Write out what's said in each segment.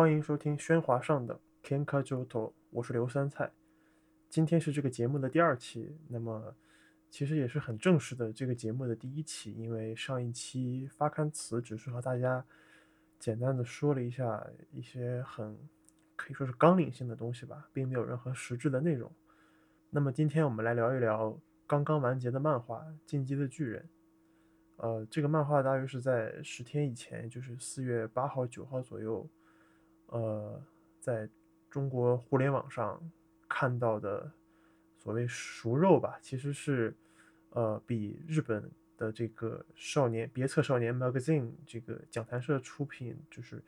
欢迎收听《喧哗上的 Kenka Joto》，我是刘三菜。今天是这个节目的第二期，那么其实也是很正式的这个节目的第一期，因为上一期发刊词只是和大家简单的说了一下一些很可以说是纲领性的东西吧，并没有任何实质的内容。那么今天我们来聊一聊刚刚完结的漫画《进击的巨人》。呃，这个漫画大约是在十天以前，就是四月八号、九号左右，呃，在中国互联网上看到的所谓熟肉吧，其实是呃比日本的这个少年别册少年 magazine 这个讲谈社出品就是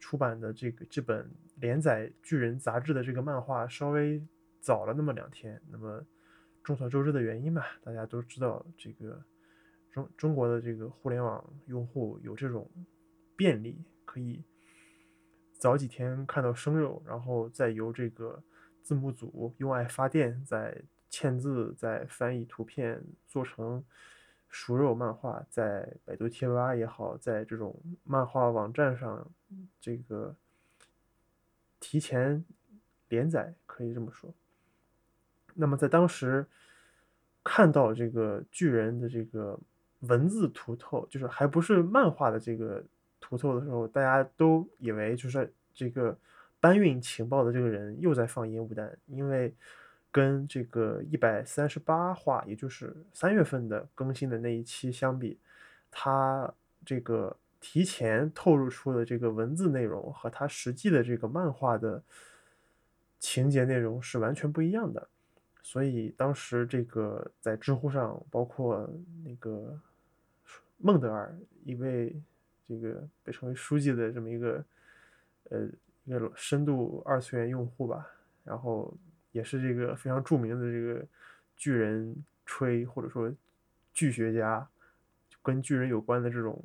出版的这个这本连载巨人杂志的这个漫画稍微。早了那么两天，那么众所周知的原因嘛，大家都知道，这个中中国的这个互联网用户有这种便利，可以早几天看到生肉，然后再由这个字幕组用爱发电，再签字，再翻译图片，做成熟肉漫画，在百度贴吧也好，在这种漫画网站上，这个提前连载，可以这么说。那么在当时看到这个巨人的这个文字图透，就是还不是漫画的这个图透的时候，大家都以为就是这个搬运情报的这个人又在放烟雾弹，因为跟这个一百三十八话，也就是三月份的更新的那一期相比，他这个提前透露出的这个文字内容和他实际的这个漫画的情节内容是完全不一样的。所以当时这个在知乎上，包括那个孟德尔一位这个被称为书记的这么一个呃一个深度二次元用户吧，然后也是这个非常著名的这个巨人吹或者说巨学家，跟巨人有关的这种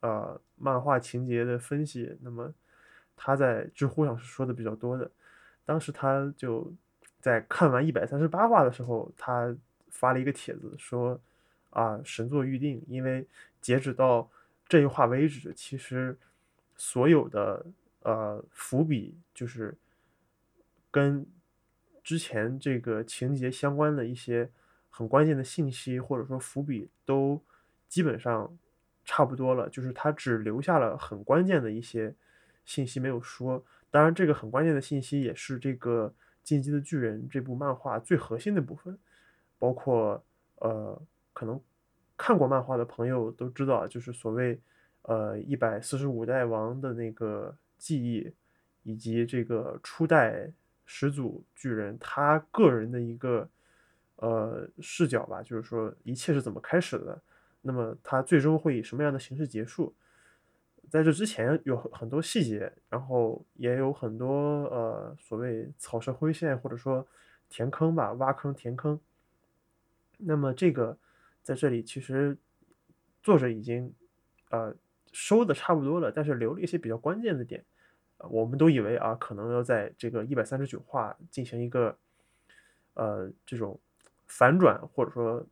呃漫画情节的分析，那么他在知乎上是说的比较多的，当时他就。在看完一百三十八话的时候，他发了一个帖子说：“啊，神作预定，因为截止到这一话为止，其实所有的呃伏笔，就是跟之前这个情节相关的一些很关键的信息，或者说伏笔，都基本上差不多了。就是他只留下了很关键的一些信息没有说。当然，这个很关键的信息也是这个。”《进击的巨人》这部漫画最核心的部分，包括呃，可能看过漫画的朋友都知道，就是所谓呃一百四十五代王的那个记忆，以及这个初代始祖巨人他个人的一个呃视角吧，就是说一切是怎么开始的，那么他最终会以什么样的形式结束？在这之前有很多细节，然后也有很多呃所谓草蛇灰线或者说填坑吧，挖坑填坑。那么这个在这里其实作者已经呃收的差不多了，但是留了一些比较关键的点，我们都以为啊可能要在这个一百三十九话进行一个呃这种反转或者说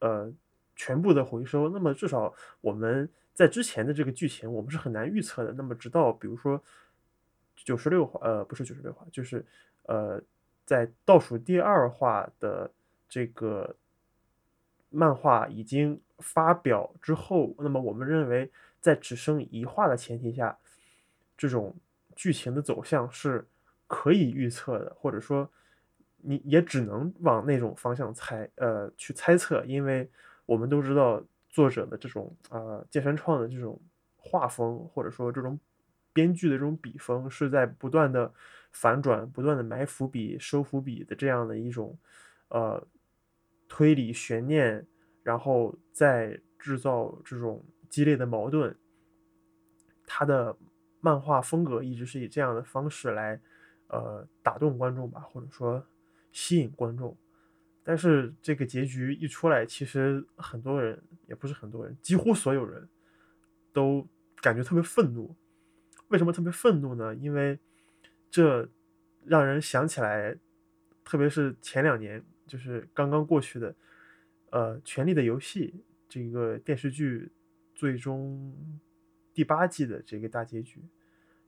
呃全部的回收，那么至少我们。在之前的这个剧情，我们是很难预测的。那么，直到比如说九十六话，呃，不是九十六话，就是呃，在倒数第二话的这个漫画已经发表之后，那么我们认为，在只剩一话的前提下，这种剧情的走向是可以预测的，或者说你也只能往那种方向猜，呃，去猜测，因为我们都知道。作者的这种啊，剑山创的这种画风，或者说这种编剧的这种笔锋，是在不断的反转、不断的埋伏笔、收伏笔的这样的一种呃推理悬念，然后再制造这种激烈的矛盾。他的漫画风格一直是以这样的方式来呃打动观众吧，或者说吸引观众。但是这个结局一出来，其实很多人也不是很多人，几乎所有人都感觉特别愤怒。为什么特别愤怒呢？因为这让人想起来，特别是前两年，就是刚刚过去的，呃，《权力的游戏》这个电视剧最终第八季的这个大结局，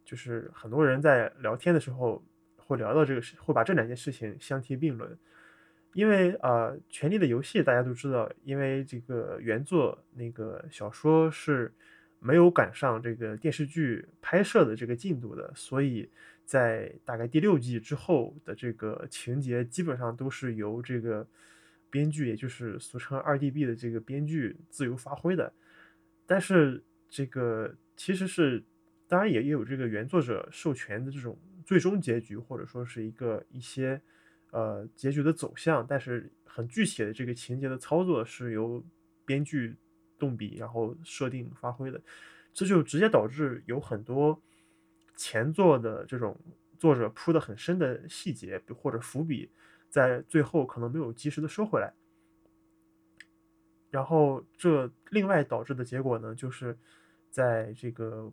就是很多人在聊天的时候会聊到这个事，会把这两件事情相提并论。因为呃，《权力的游戏》大家都知道，因为这个原作那个小说是没有赶上这个电视剧拍摄的这个进度的，所以在大概第六季之后的这个情节基本上都是由这个编剧，也就是俗称二 D B 的这个编剧自由发挥的。但是这个其实是，当然也也有这个原作者授权的这种最终结局，或者说是一个一些。呃，结局的走向，但是很具体的这个情节的操作是由编剧动笔，然后设定发挥的，这就直接导致有很多前作的这种作者铺的很深的细节或者伏笔，在最后可能没有及时的收回来，然后这另外导致的结果呢，就是在这个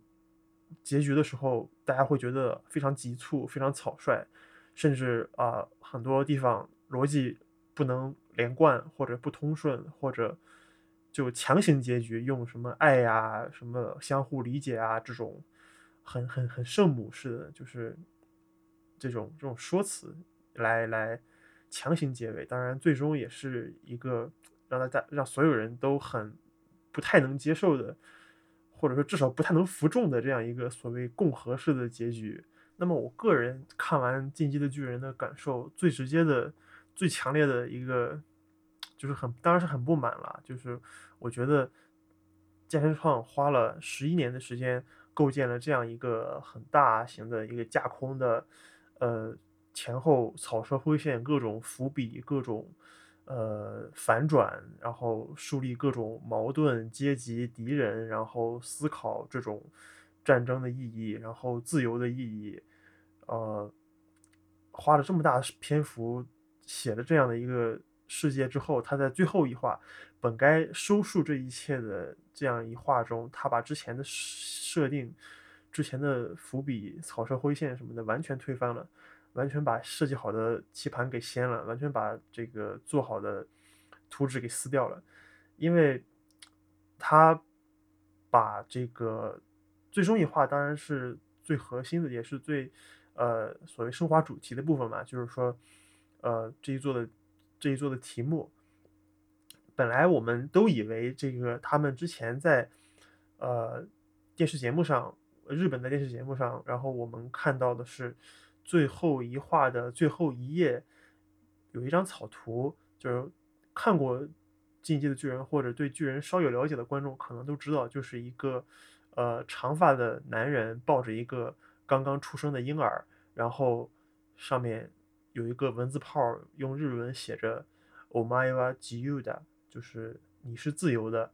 结局的时候，大家会觉得非常急促，非常草率。甚至啊，很多地方逻辑不能连贯，或者不通顺，或者就强行结局，用什么爱呀、什么相互理解啊这种很很很圣母式的，就是这种这种说辞来来强行结尾。当然，最终也是一个让大家让所有人都很不太能接受的，或者说至少不太能服众的这样一个所谓共和式的结局。那么我个人看完《进击的巨人》的感受，最直接的、最强烈的一个，就是很当然是很不满了。就是我觉得健身创花了十一年的时间，构建了这样一个很大型的一个架空的，呃，前后草蛇灰线、各种伏笔、各种呃反转，然后树立各种矛盾、阶级、敌人，然后思考这种战争的意义，然后自由的意义。呃，花了这么大篇幅写了这样的一个世界之后，他在最后一话本该收束这一切的这样一画中，他把之前的设定、之前的伏笔、草蛇灰线什么的完全推翻了，完全把设计好的棋盘给掀了，完全把这个做好的图纸给撕掉了，因为他把这个最终一画当然是最核心的，也是最。呃，所谓升华主题的部分嘛，就是说，呃，这一座的这一座的题目，本来我们都以为这个他们之前在呃电视节目上，日本的电视节目上，然后我们看到的是最后一画的最后一页有一张草图，就是看过《进击的巨人》或者对巨人稍有了解的观众可能都知道，就是一个呃长发的男人抱着一个。刚刚出生的婴儿，然后上面有一个文字炮，用日文写着 “omai wa jiuda”，就是你是自由的。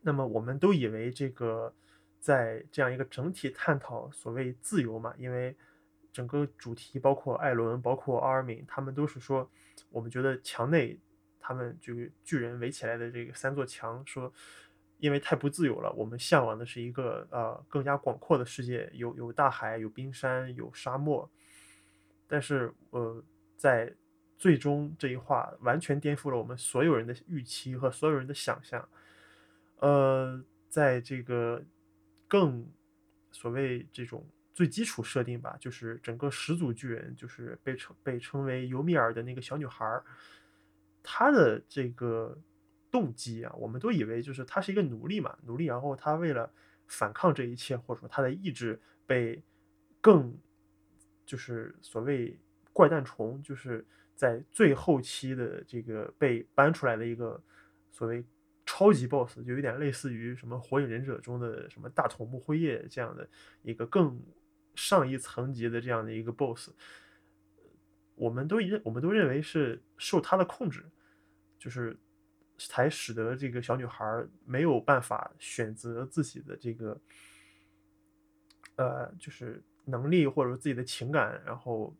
那么我们都以为这个在这样一个整体探讨所谓自由嘛，因为整个主题包括艾伦，包括奥尔敏，他们都是说，我们觉得墙内他们这个巨人围起来的这个三座墙说。因为太不自由了，我们向往的是一个呃更加广阔的世界，有有大海，有冰山，有沙漠。但是呃，在最终这一话完全颠覆了我们所有人的预期和所有人的想象。呃，在这个更所谓这种最基础设定吧，就是整个始祖巨人，就是被称被称为尤米尔的那个小女孩儿，她的这个。动机啊，我们都以为就是他是一个奴隶嘛，奴隶，然后他为了反抗这一切，或者说他的意志被更就是所谓怪诞虫，就是在最后期的这个被搬出来的一个所谓超级 boss，就有点类似于什么火影忍者中的什么大筒木辉夜这样的一个更上一层级的这样的一个 boss，我们都认我们都认为是受他的控制，就是。才使得这个小女孩没有办法选择自己的这个，呃，就是能力或者自己的情感，然后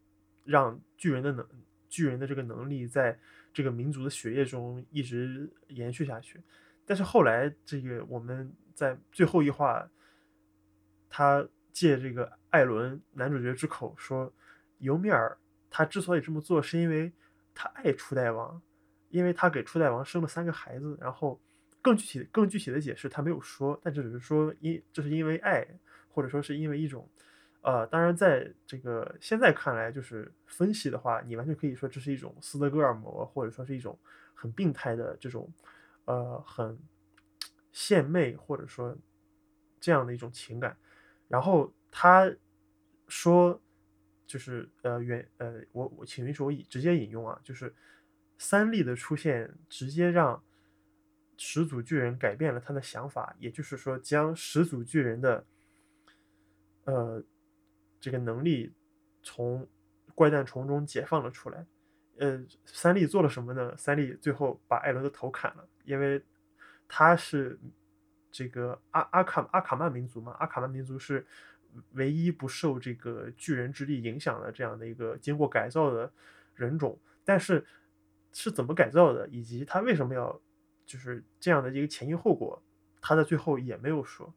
让巨人的能巨人的这个能力在这个民族的血液中一直延续下去。但是后来，这个我们在最后一话，他借这个艾伦男主角之口说，尤米尔他之所以这么做，是因为他爱初代王。因为他给初代王生了三个孩子，然后更具体、更具体的解释他没有说，但只是说因这是因为爱，或者说是因为一种，呃，当然在这个现在看来，就是分析的话，你完全可以说这是一种斯德哥尔摩，或者说是一种很病态的这种，呃，很献媚或者说这样的一种情感。然后他说，就是呃原呃我我请允许我直接引用啊，就是三笠的出现直接让。始祖巨人改变了他的想法，也就是说，将始祖巨人的，呃，这个能力从怪诞虫中解放了出来。呃，三笠做了什么呢？三笠最后把艾伦的头砍了，因为他是这个阿阿卡阿卡曼民族嘛。阿卡曼民族是唯一不受这个巨人之力影响的这样的一个经过改造的人种。但是是怎么改造的，以及他为什么要？就是这样的一个前因后果，他在最后也没有说。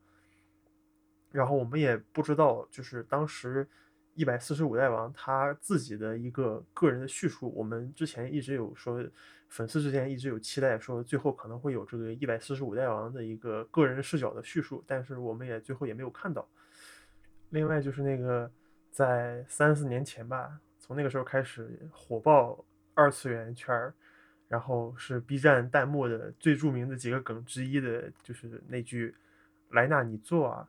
然后我们也不知道，就是当时一百四十五代王他自己的一个个人的叙述。我们之前一直有说，粉丝之间一直有期待，说最后可能会有这个一百四十五代王的一个个人视角的叙述，但是我们也最后也没有看到。另外就是那个在三四年前吧，从那个时候开始火爆二次元圈儿。然后是 B 站弹幕的最著名的几个梗之一的，就是那句“莱纳，你坐啊”。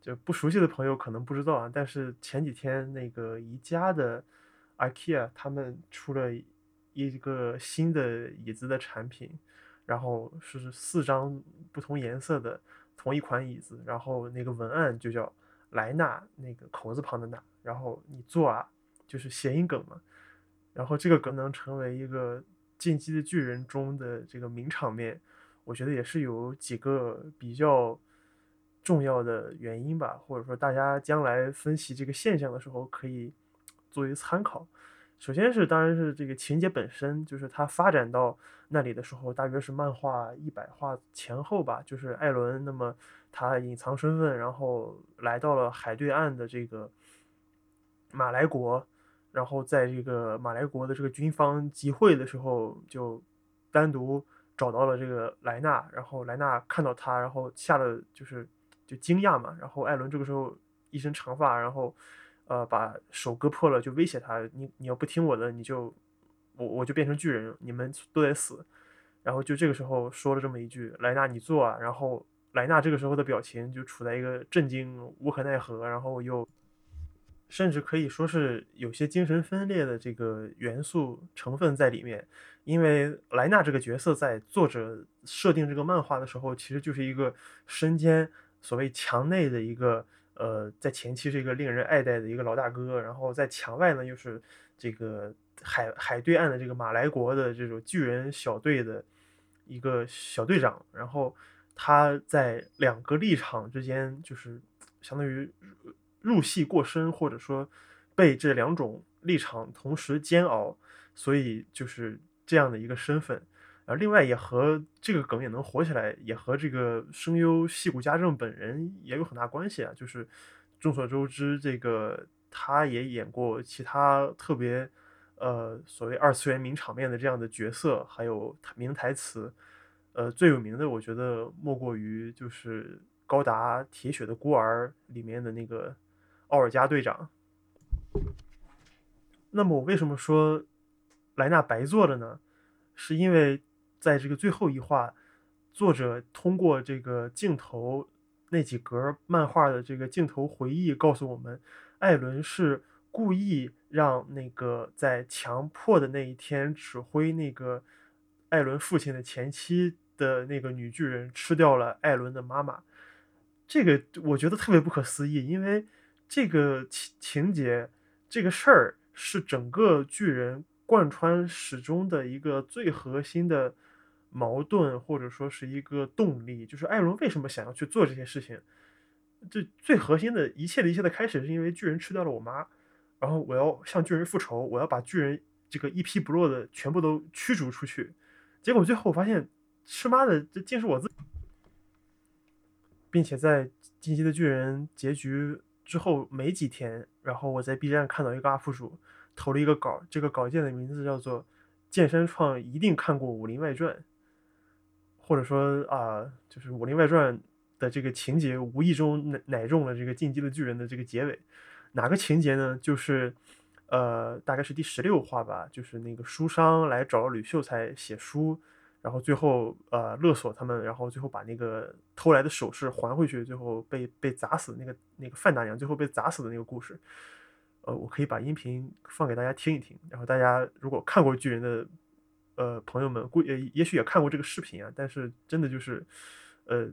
就不熟悉的朋友可能不知道啊，但是前几天那个宜家的 IKEA 他们出了一个新的椅子的产品，然后是四张不同颜色的同一款椅子，然后那个文案就叫“莱纳”，那个口字旁的“纳”，然后你坐啊，就是谐音梗嘛。然后这个梗能成为一个。进击的巨人中的这个名场面，我觉得也是有几个比较重要的原因吧，或者说大家将来分析这个现象的时候可以作为参考。首先是，当然是这个情节本身，就是它发展到那里的时候，大约是漫画一百话前后吧。就是艾伦，那么他隐藏身份，然后来到了海对岸的这个马来国。然后在这个马来国的这个军方集会的时候，就单独找到了这个莱纳，然后莱纳看到他，然后吓得就是就惊讶嘛。然后艾伦这个时候一身长发，然后呃把手割破了，就威胁他：你你要不听我的，你就我我就变成巨人，你们都得死。然后就这个时候说了这么一句：莱纳，你坐啊。然后莱纳这个时候的表情就处在一个震惊、无可奈何，然后又。甚至可以说是有些精神分裂的这个元素成分在里面，因为莱纳这个角色在作者设定这个漫画的时候，其实就是一个身兼所谓墙内的一个呃，在前期是一个令人爱戴的一个老大哥，然后在墙外呢又是这个海海对岸的这个马来国的这种巨人小队的一个小队长，然后他在两个立场之间就是相当于。入戏过深，或者说被这两种立场同时煎熬，所以就是这样的一个身份。而另外也和这个梗也能火起来，也和这个声优戏骨家政本人也有很大关系啊。就是众所周知，这个他也演过其他特别呃所谓二次元名场面的这样的角色，还有名台词。呃，最有名的我觉得莫过于就是高达铁血的孤儿里面的那个。奥尔加队长。那么我为什么说莱纳白做了呢？是因为在这个最后一话，作者通过这个镜头那几格漫画的这个镜头回忆，告诉我们，艾伦是故意让那个在强迫的那一天指挥那个艾伦父亲的前妻的那个女巨人吃掉了艾伦的妈妈。这个我觉得特别不可思议，因为。这个情情节，这个事儿是整个巨人贯穿始终的一个最核心的矛盾，或者说是一个动力，就是艾伦为什么想要去做这些事情。这最核心的一切的一切的开始，是因为巨人吃掉了我妈，然后我要向巨人复仇，我要把巨人这个一批不落的全部都驱逐出去。结果最后我发现，吃妈的这竟是我自己，并且在《进击的巨人》结局。之后没几天，然后我在 B 站看到一个 UP 主投了一个稿，这个稿件的名字叫做“剑山创一定看过《武林外传》”，或者说啊，就是《武林外传》的这个情节无意中乃乃中了这个进击的巨人的这个结尾。哪个情节呢？就是呃，大概是第十六话吧，就是那个书商来找吕秀才写书。然后最后，呃，勒索他们，然后最后把那个偷来的首饰还回去，最后被被砸死那个那个范大娘最后被砸死的那个故事，呃，我可以把音频放给大家听一听。然后大家如果看过巨人的，呃，朋友们估也也许也看过这个视频啊，但是真的就是，呃，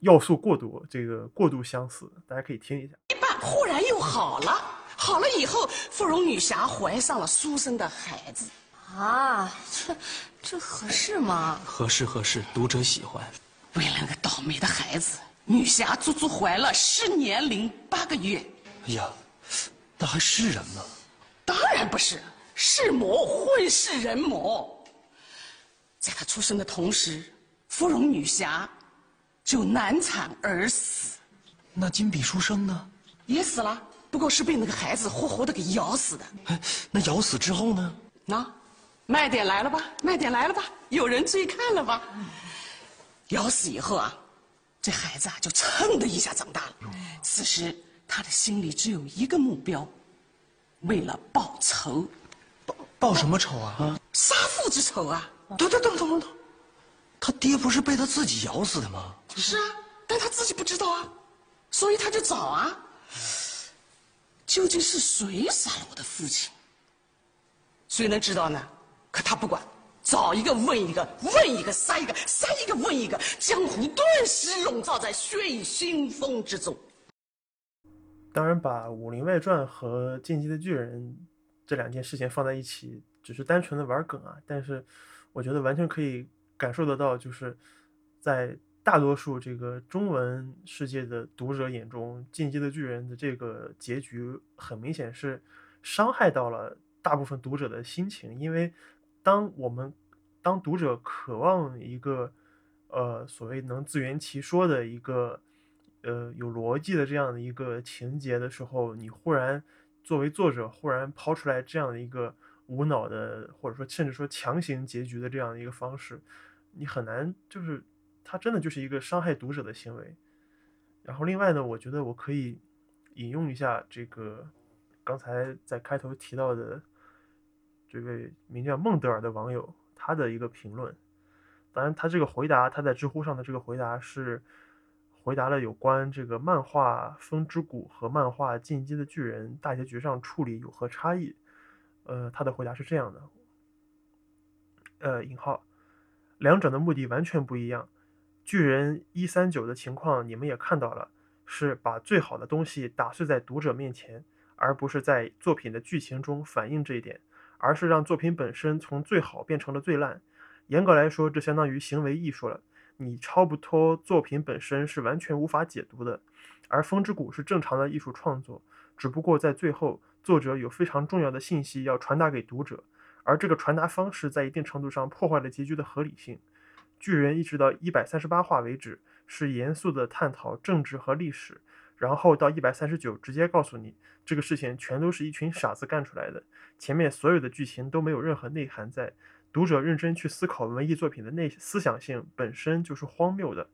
要素过多，这个过度相似，大家可以听一下。一半忽然又好了，好了以后，芙蓉女侠怀上了书生的孩子。啊，这这合适吗？合适合适，读者喜欢。为了那个倒霉的孩子，女侠足足怀了十年零八个月。哎呀，那还是人吗？当然不是，是魔，混世人魔。在她出生的同时，芙蓉女侠就难产而死。那金笔书生呢？也死了，不过是被那个孩子活活的给咬死的。哎，那咬死之后呢？那。卖点来了吧，卖点来了吧，有人追看了吧？咬死以后啊，这孩子啊就噌的一下长大了。此时他的心里只有一个目标，为了报仇。报报什么仇啊？啊，杀父之仇啊！等等等等等等，他爹不是被他自己咬死的吗？是啊，但他自己不知道啊，所以他就找啊，究竟是谁杀了我的父亲？谁能知道呢？可他不管，找一个问一个，问一个杀一个，杀一个问一个，江湖顿时笼罩在血雨腥风之中。当然，把《武林外传》和《进击的巨人》这两件事情放在一起，只是单纯的玩梗啊。但是，我觉得完全可以感受得到，就是在大多数这个中文世界的读者眼中，《进击的巨人》的这个结局，很明显是伤害到了大部分读者的心情，因为。当我们当读者渴望一个呃所谓能自圆其说的一个呃有逻辑的这样的一个情节的时候，你忽然作为作者忽然抛出来这样的一个无脑的或者说甚至说强行结局的这样的一个方式，你很难就是它真的就是一个伤害读者的行为。然后另外呢，我觉得我可以引用一下这个刚才在开头提到的。这位名叫孟德尔的网友，他的一个评论，当然他这个回答，他在知乎上的这个回答是回答了有关这个漫画《风之谷》和漫画《进击的巨人》大结局上处理有何差异。呃，他的回答是这样的，呃，引号，两者的目的完全不一样。巨人一三九的情况你们也看到了，是把最好的东西打碎在读者面前，而不是在作品的剧情中反映这一点。而是让作品本身从最好变成了最烂。严格来说，这相当于行为艺术了。你超不脱作品本身是完全无法解读的。而《风之谷》是正常的艺术创作，只不过在最后，作者有非常重要的信息要传达给读者，而这个传达方式在一定程度上破坏了结局的合理性。巨人一直到一百三十八话为止是严肃的探讨政治和历史，然后到一百三十九直接告诉你这个事情全都是一群傻子干出来的。前面所有的剧情都没有任何内涵，在读者认真去思考文艺作品的内思想性本身就是荒谬的。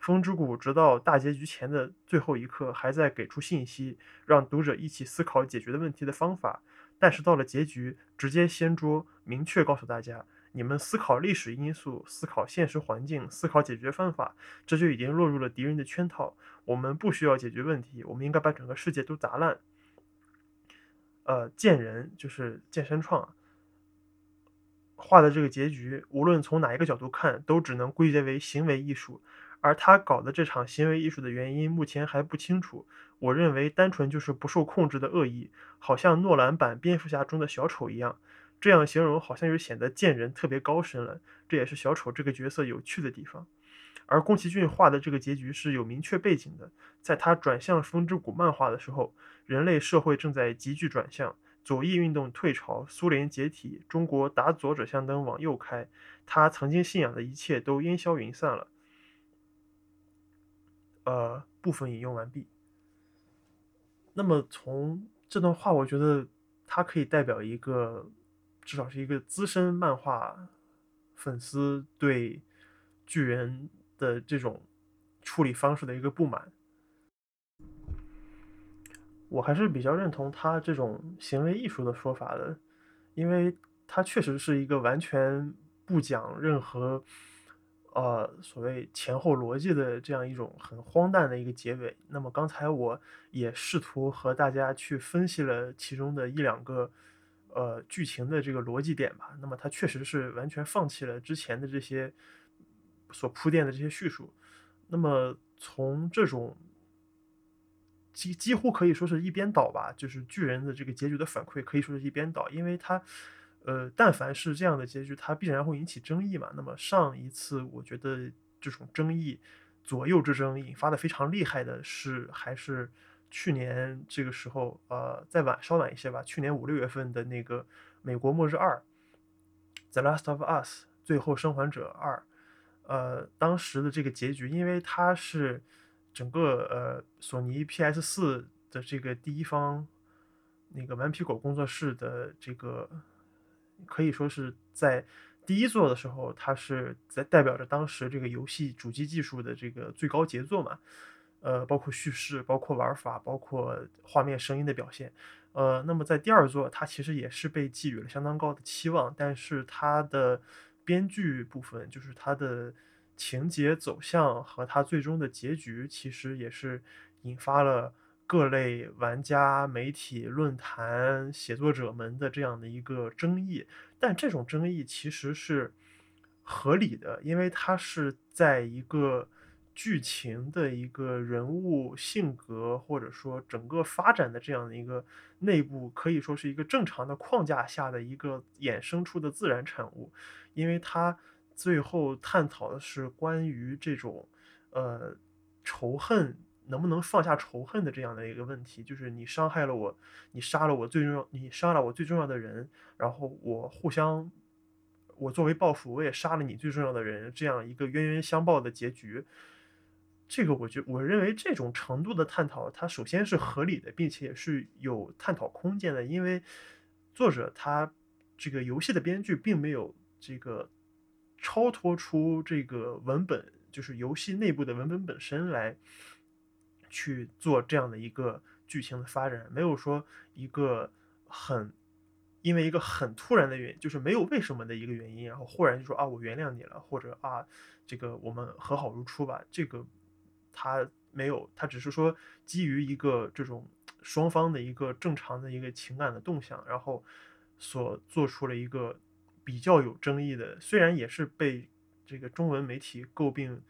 风之谷直到大结局前的最后一刻还在给出信息，让读者一起思考解决的问题的方法，但是到了结局直接掀桌，明确告诉大家：你们思考历史因素、思考现实环境、思考解决方法，这就已经落入了敌人的圈套。我们不需要解决问题，我们应该把整个世界都砸烂。呃，剑人就是剑山创画的这个结局，无论从哪一个角度看，都只能归结为行为艺术。而他搞的这场行为艺术的原因，目前还不清楚。我认为，单纯就是不受控制的恶意，好像诺兰版蝙蝠侠中的小丑一样。这样形容，好像又显得见人特别高深了。这也是小丑这个角色有趣的地方。而宫崎骏画的这个结局是有明确背景的，在他转向风之谷漫画的时候，人类社会正在急剧转向，左翼运动退潮，苏联解体，中国打左者向灯往右开，他曾经信仰的一切都烟消云散了。呃，部分引用完毕。那么从这段话，我觉得它可以代表一个，至少是一个资深漫画粉丝对巨人。的这种处理方式的一个不满。我还是比较认同他这种行为艺术的说法的，因为他确实是一个完全不讲任何呃所谓前后逻辑的这样一种很荒诞的一个结尾。那么刚才我也试图和大家去分析了其中的一两个呃剧情的这个逻辑点吧。那么他确实是完全放弃了之前的这些所铺垫的这些叙述。那么从这种几几乎可以说是一边倒吧，就是巨人的这个结局的反馈可以说是一边倒，因为他，呃，但凡是这样的结局，它必然会引起争议嘛。那么上一次我觉得这种争议左右之争引发的非常厉害的是，还是去年这个时候，呃，再晚稍晚一些吧，去年五六月份的那个《美国末日二》《The Last of Us》最后生还者二，呃，当时的这个结局，因为它是。整个呃，索尼 PS 四的这个第一方那个顽皮狗工作室的这个，可以说是在第一作的时候，它是在代表着当时这个游戏主机技术的这个最高杰作嘛。呃，包括叙事，包括玩法，包括画面、声音的表现。呃，那么在第二作，它其实也是被寄予了相当高的期望，但是它的编剧部分，就是它的。情节走向和它最终的结局，其实也是引发了各类玩家、媒体、论坛、写作者们的这样的一个争议。但这种争议其实是合理的，因为它是在一个剧情的一个人物性格或者说整个发展的这样的一个内部，可以说是一个正常的框架下的一个衍生出的自然产物，因为它。最后探讨的是关于这种，呃，仇恨能不能放下仇恨的这样的一个问题，就是你伤害了我，你杀了我最重要，你杀了我最重要的人，然后我互相，我作为报复，我也杀了你最重要的人，这样一个冤冤相报的结局，这个我觉我认为这种程度的探讨，它首先是合理的，并且也是有探讨空间的，因为作者他这个游戏的编剧并没有这个。超脱出这个文本，就是游戏内部的文本本身来去做这样的一个剧情的发展，没有说一个很因为一个很突然的原因，就是没有为什么的一个原因，然后忽然就说啊我原谅你了，或者啊这个我们和好如初吧，这个他没有，他只是说基于一个这种双方的一个正常的一个情感的动向，然后所做出了一个。比较有争议的，虽然也是被这个中文媒体诟病，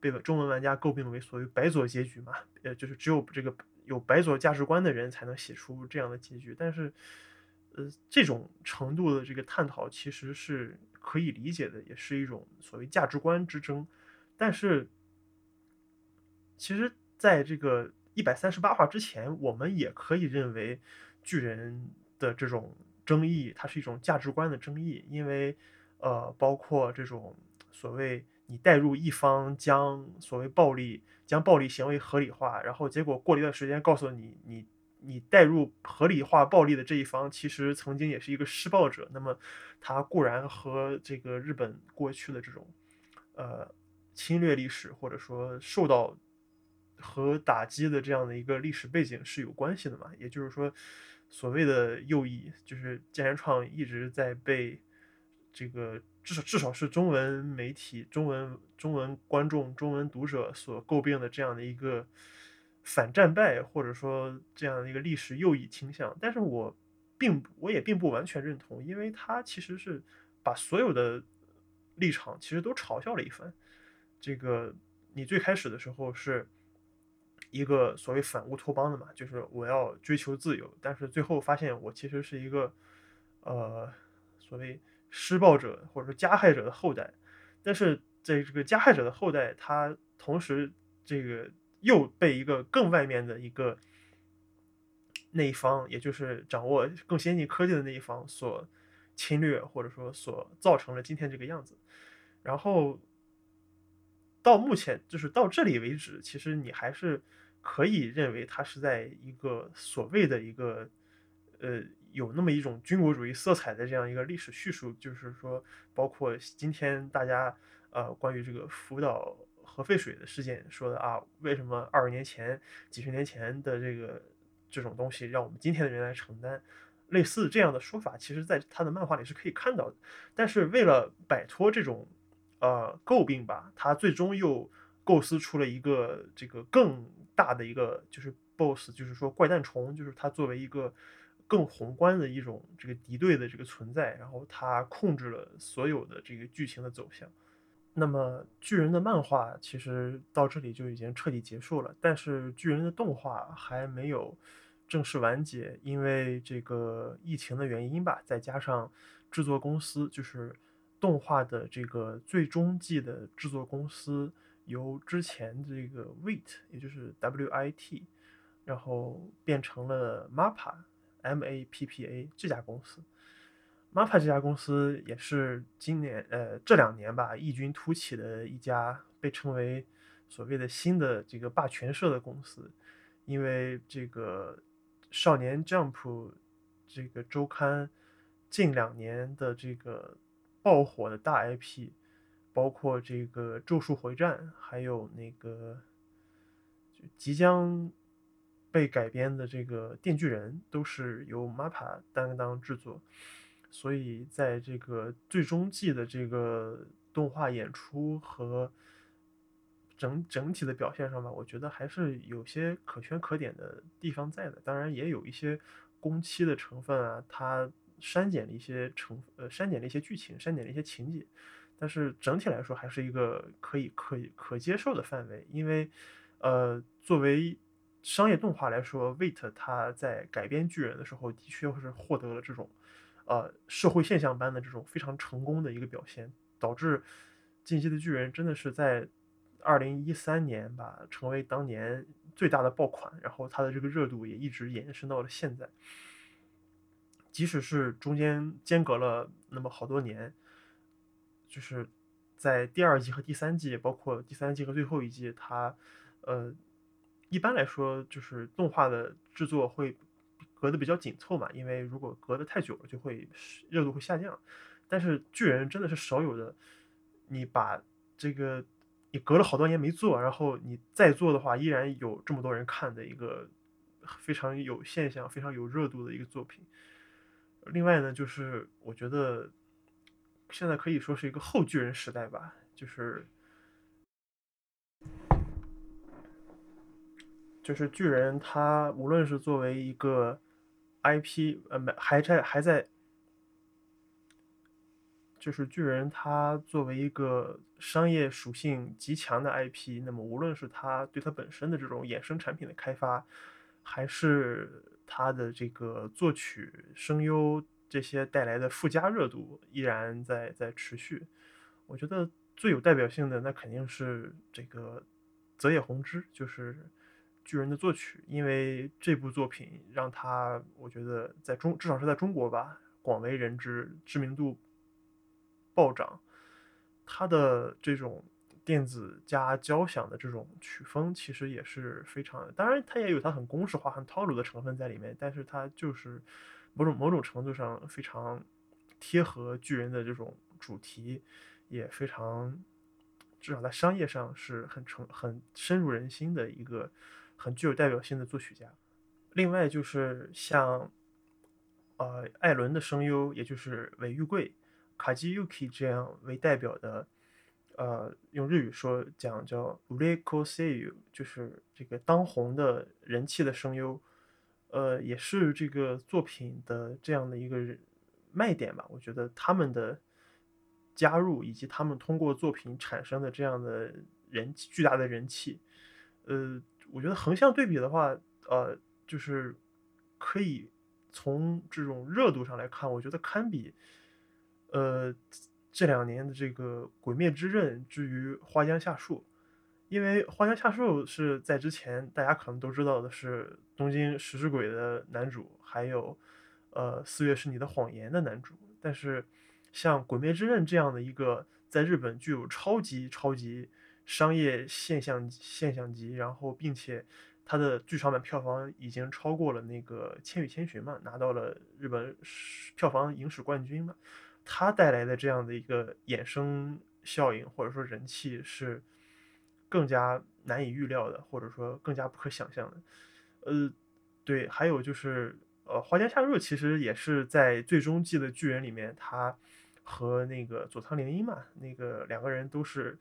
被中文玩家诟病为所谓“白左结局”嘛，呃，就是只有这个有白左价值观的人才能写出这样的结局。但是，呃，这种程度的这个探讨其实是可以理解的，也是一种所谓价值观之争。但是，其实在这个一百三十八话之前，我们也可以认为巨人的这种。争议，它是一种价值观的争议，因为，呃，包括这种所谓你带入一方将所谓暴力将暴力行为合理化，然后结果过了一段时间告诉你，你你带入合理化暴力的这一方其实曾经也是一个施暴者，那么他固然和这个日本过去的这种呃侵略历史或者说受到和打击的这样的一个历史背景是有关系的嘛，也就是说。所谓的右翼，就是建联创一直在被这个至少至少是中文媒体、中文中文观众、中文读者所诟病的这样的一个反战败，或者说这样的一个历史右翼倾向。但是我并不我也并不完全认同，因为他其实是把所有的立场其实都嘲笑了一番。这个你最开始的时候是。一个所谓反乌托邦的嘛，就是我要追求自由，但是最后发现我其实是一个，呃，所谓施暴者或者说加害者的后代，但是在这个加害者的后代，他同时这个又被一个更外面的一个那一方，也就是掌握更先进科技的那一方所侵略，或者说所造成了今天这个样子，然后到目前就是到这里为止，其实你还是。可以认为它是在一个所谓的一个，呃，有那么一种军国主义色彩的这样一个历史叙述，就是说，包括今天大家呃关于这个福岛核废水的事件说的啊，为什么二十年前、几十年前的这个这种东西让我们今天的人来承担？类似这样的说法，其实在他的漫画里是可以看到的。但是为了摆脱这种呃诟病吧，他最终又构思出了一个这个更大的一个就是 BOSS，就是说怪诞虫，就是他作为一个更宏观的一种这个敌对的这个存在，然后他控制了所有的这个剧情的走向。那么巨人的漫画其实到这里就已经彻底结束了，但是巨人的动画还没有。正式完结，因为这个疫情的原因吧，再加上制作公司就是动画的这个最终季的制作公司由之前这个 WIT，也就是 WIT，然后变成了 MAPA M A P P A 这家公司。MAPPA 这家公司也是今年呃这两年吧异军突起的一家被称为所谓的新的这个霸权社的公司，因为这个。少年 Jump 这个周刊近两年的这个爆火的大 IP，包括这个《咒术回战》，还有那个即将被改编的这个《电锯人》，都是由 MAPPA 担当制作。所以在这个最终季的这个动画演出和整整体的表现上吧，我觉得还是有些可圈可点的地方在的。当然，也有一些工期的成分啊，它删减了一些成呃删减了一些剧情，删减了一些情节。但是整体来说，还是一个可以可以可接受的范围。因为呃，作为商业动画来说，Wait 它在改编巨人的时候，的确是获得了这种呃社会现象般的这种非常成功的一个表现，导致进击的巨人真的是在。二零一三年吧，成为当年最大的爆款，然后它的这个热度也一直延伸到了现在。即使是中间间隔了那么好多年，就是在第二季和第三季，包括第三季和最后一季，它呃一般来说就是动画的制作会隔得比较紧凑嘛，因为如果隔得太久了，就会热度会下降。但是巨人真的是少有的，你把这个。你隔了好多年没做，然后你再做的话，依然有这么多人看的一个非常有现象、非常有热度的一个作品。另外呢，就是我觉得现在可以说是一个后巨人时代吧，就是就是巨人他无论是作为一个 IP，呃，没还在还在。就是巨人，他作为一个商业属性极强的 IP，那么无论是它对它本身的这种衍生产品的开发，还是它的这个作曲、声优这些带来的附加热度，依然在在持续。我觉得最有代表性的，那肯定是这个泽野弘之，就是巨人的作曲，因为这部作品让他，我觉得在中至少是在中国吧，广为人知，知名度。暴涨，他的这种电子加交响的这种曲风，其实也是非常，当然他也有他很公式化、很套路的成分在里面，但是他就是某种某种程度上非常贴合巨人的这种主题，也非常至少在商业上是很成很深入人心的一个很具有代表性的作曲家。另外就是像呃艾伦的声优，也就是尾玉贵。卡基 Yuki 这样为代表的，呃，用日语说讲叫 Ureko Seiyu，就是这个当红的人气的声优，呃，也是这个作品的这样的一个卖点吧。我觉得他们的加入以及他们通过作品产生的这样的人巨大的人气，呃，我觉得横向对比的话，呃，就是可以从这种热度上来看，我觉得堪比。呃，这两年的这个《鬼灭之刃》之于《花江夏树》，因为《花江夏树》是在之前大家可能都知道的是《东京食尸鬼》的男主，还有呃《四月是你的谎言》的男主。但是像《鬼灭之刃》这样的一个在日本具有超级超级商业现象现象级，然后并且它的剧场版票房已经超过了那个《千与千寻》嘛，拿到了日本票房影史冠军嘛。它带来的这样的一个衍生效应，或者说人气是，更加难以预料的，或者说更加不可想象的。呃，对，还有就是呃，花间夏若其实也是在最终季的巨人里面，他和那个佐仓绫音嘛，那个两个人都是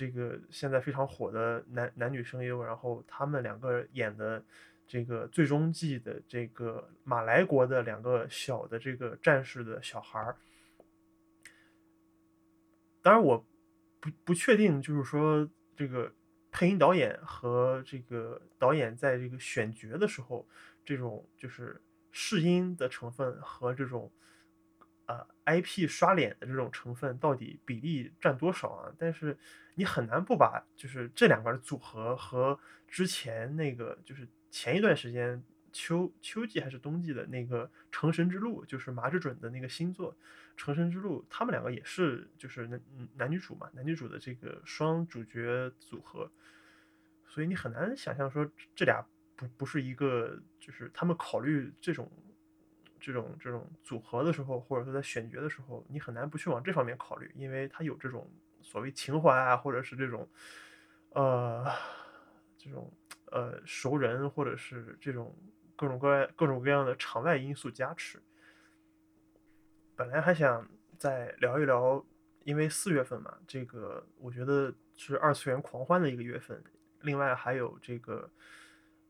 这个现在非常火的男男女声优，然后他们两个演的这个最终季的这个马来国的两个小的这个战士的小孩儿。当然，我不不确定，就是说这个配音导演和这个导演在这个选角的时候，这种就是试音的成分和这种呃 IP 刷脸的这种成分到底比例占多少啊？但是你很难不把就是这两个组合和之前那个就是前一段时间秋秋季还是冬季的那个《成神之路》，就是麻之准的那个新作。成神之路，他们两个也是就是男男女主嘛，男女主的这个双主角组合，所以你很难想象说这俩不不是一个，就是他们考虑这种这种这种组合的时候，或者说在选角的时候，你很难不去往这方面考虑，因为他有这种所谓情怀啊，或者是这种呃这种呃熟人，或者是这种各种各样各种各样的场外因素加持。本来还想再聊一聊，因为四月份嘛，这个我觉得是二次元狂欢的一个月份。另外还有这个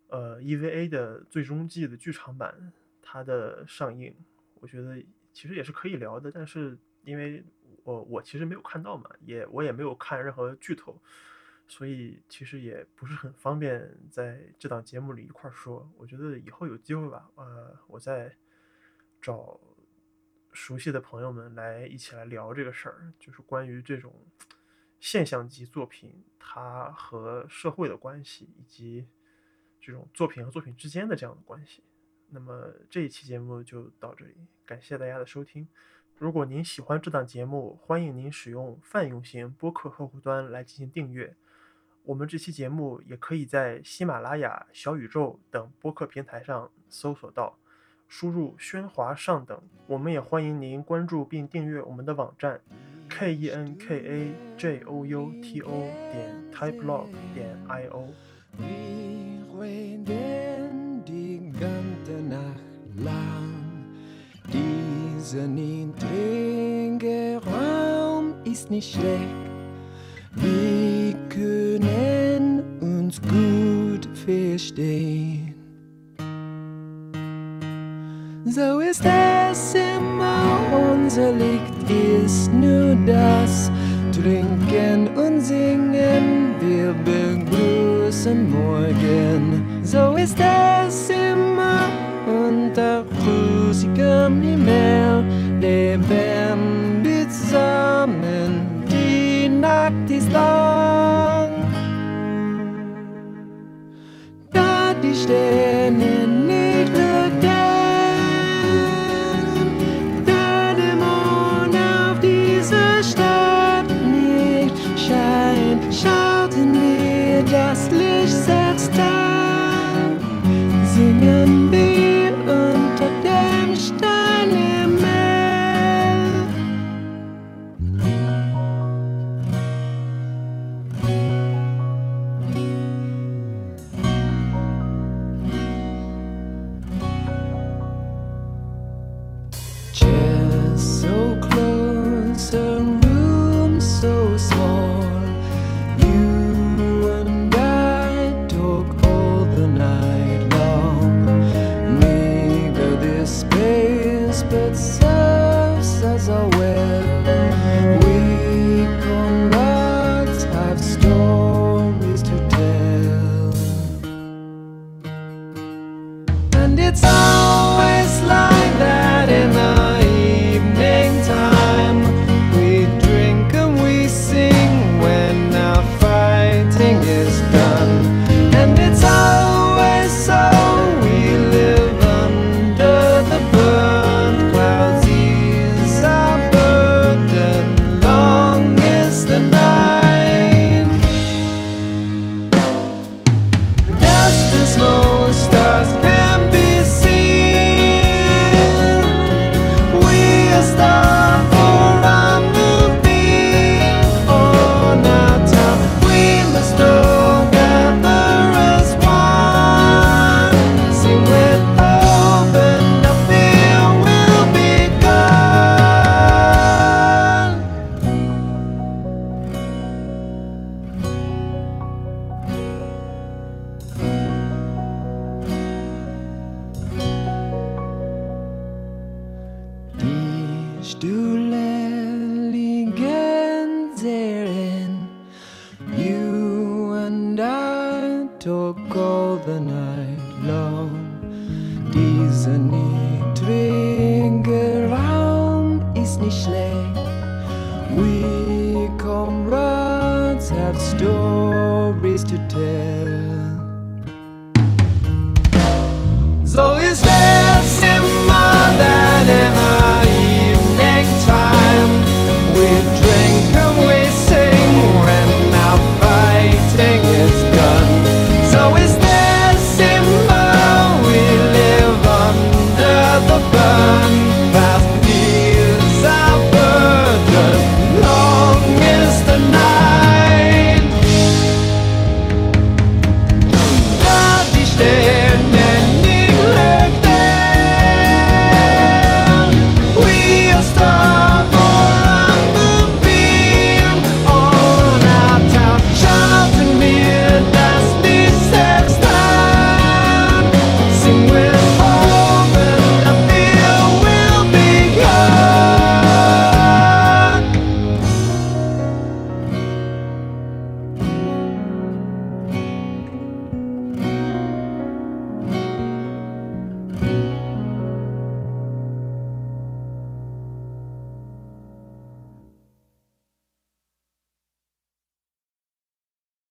呃 EVA 的最终季的剧场版它的上映，我觉得其实也是可以聊的。但是因为我我其实没有看到嘛，也我也没有看任何剧透，所以其实也不是很方便在这档节目里一块说。我觉得以后有机会吧，呃，我再找。熟悉的朋友们来一起来聊这个事儿，就是关于这种现象级作品它和社会的关系，以及这种作品和作品之间的这样的关系。那么这一期节目就到这里，感谢大家的收听。如果您喜欢这档节目，欢迎您使用泛用型播客客户端来进行订阅。我们这期节目也可以在喜马拉雅、小宇宙等播客平台上搜索到。输入“喧哗上等”，我们也欢迎您关注并订阅我们的网站 k e n k a j o u t o 点 typelog 点 i o。So ist es immer unser Licht, ist nur das. Trinken und Singen, wir begrüßen morgen. So ist es immer unter rosigem Himmel, night ist lang. Da die Sterne nicht the Da der Mond auf diese Stadt nicht scheint, schalten wir das Licht selbst an. Singen wir.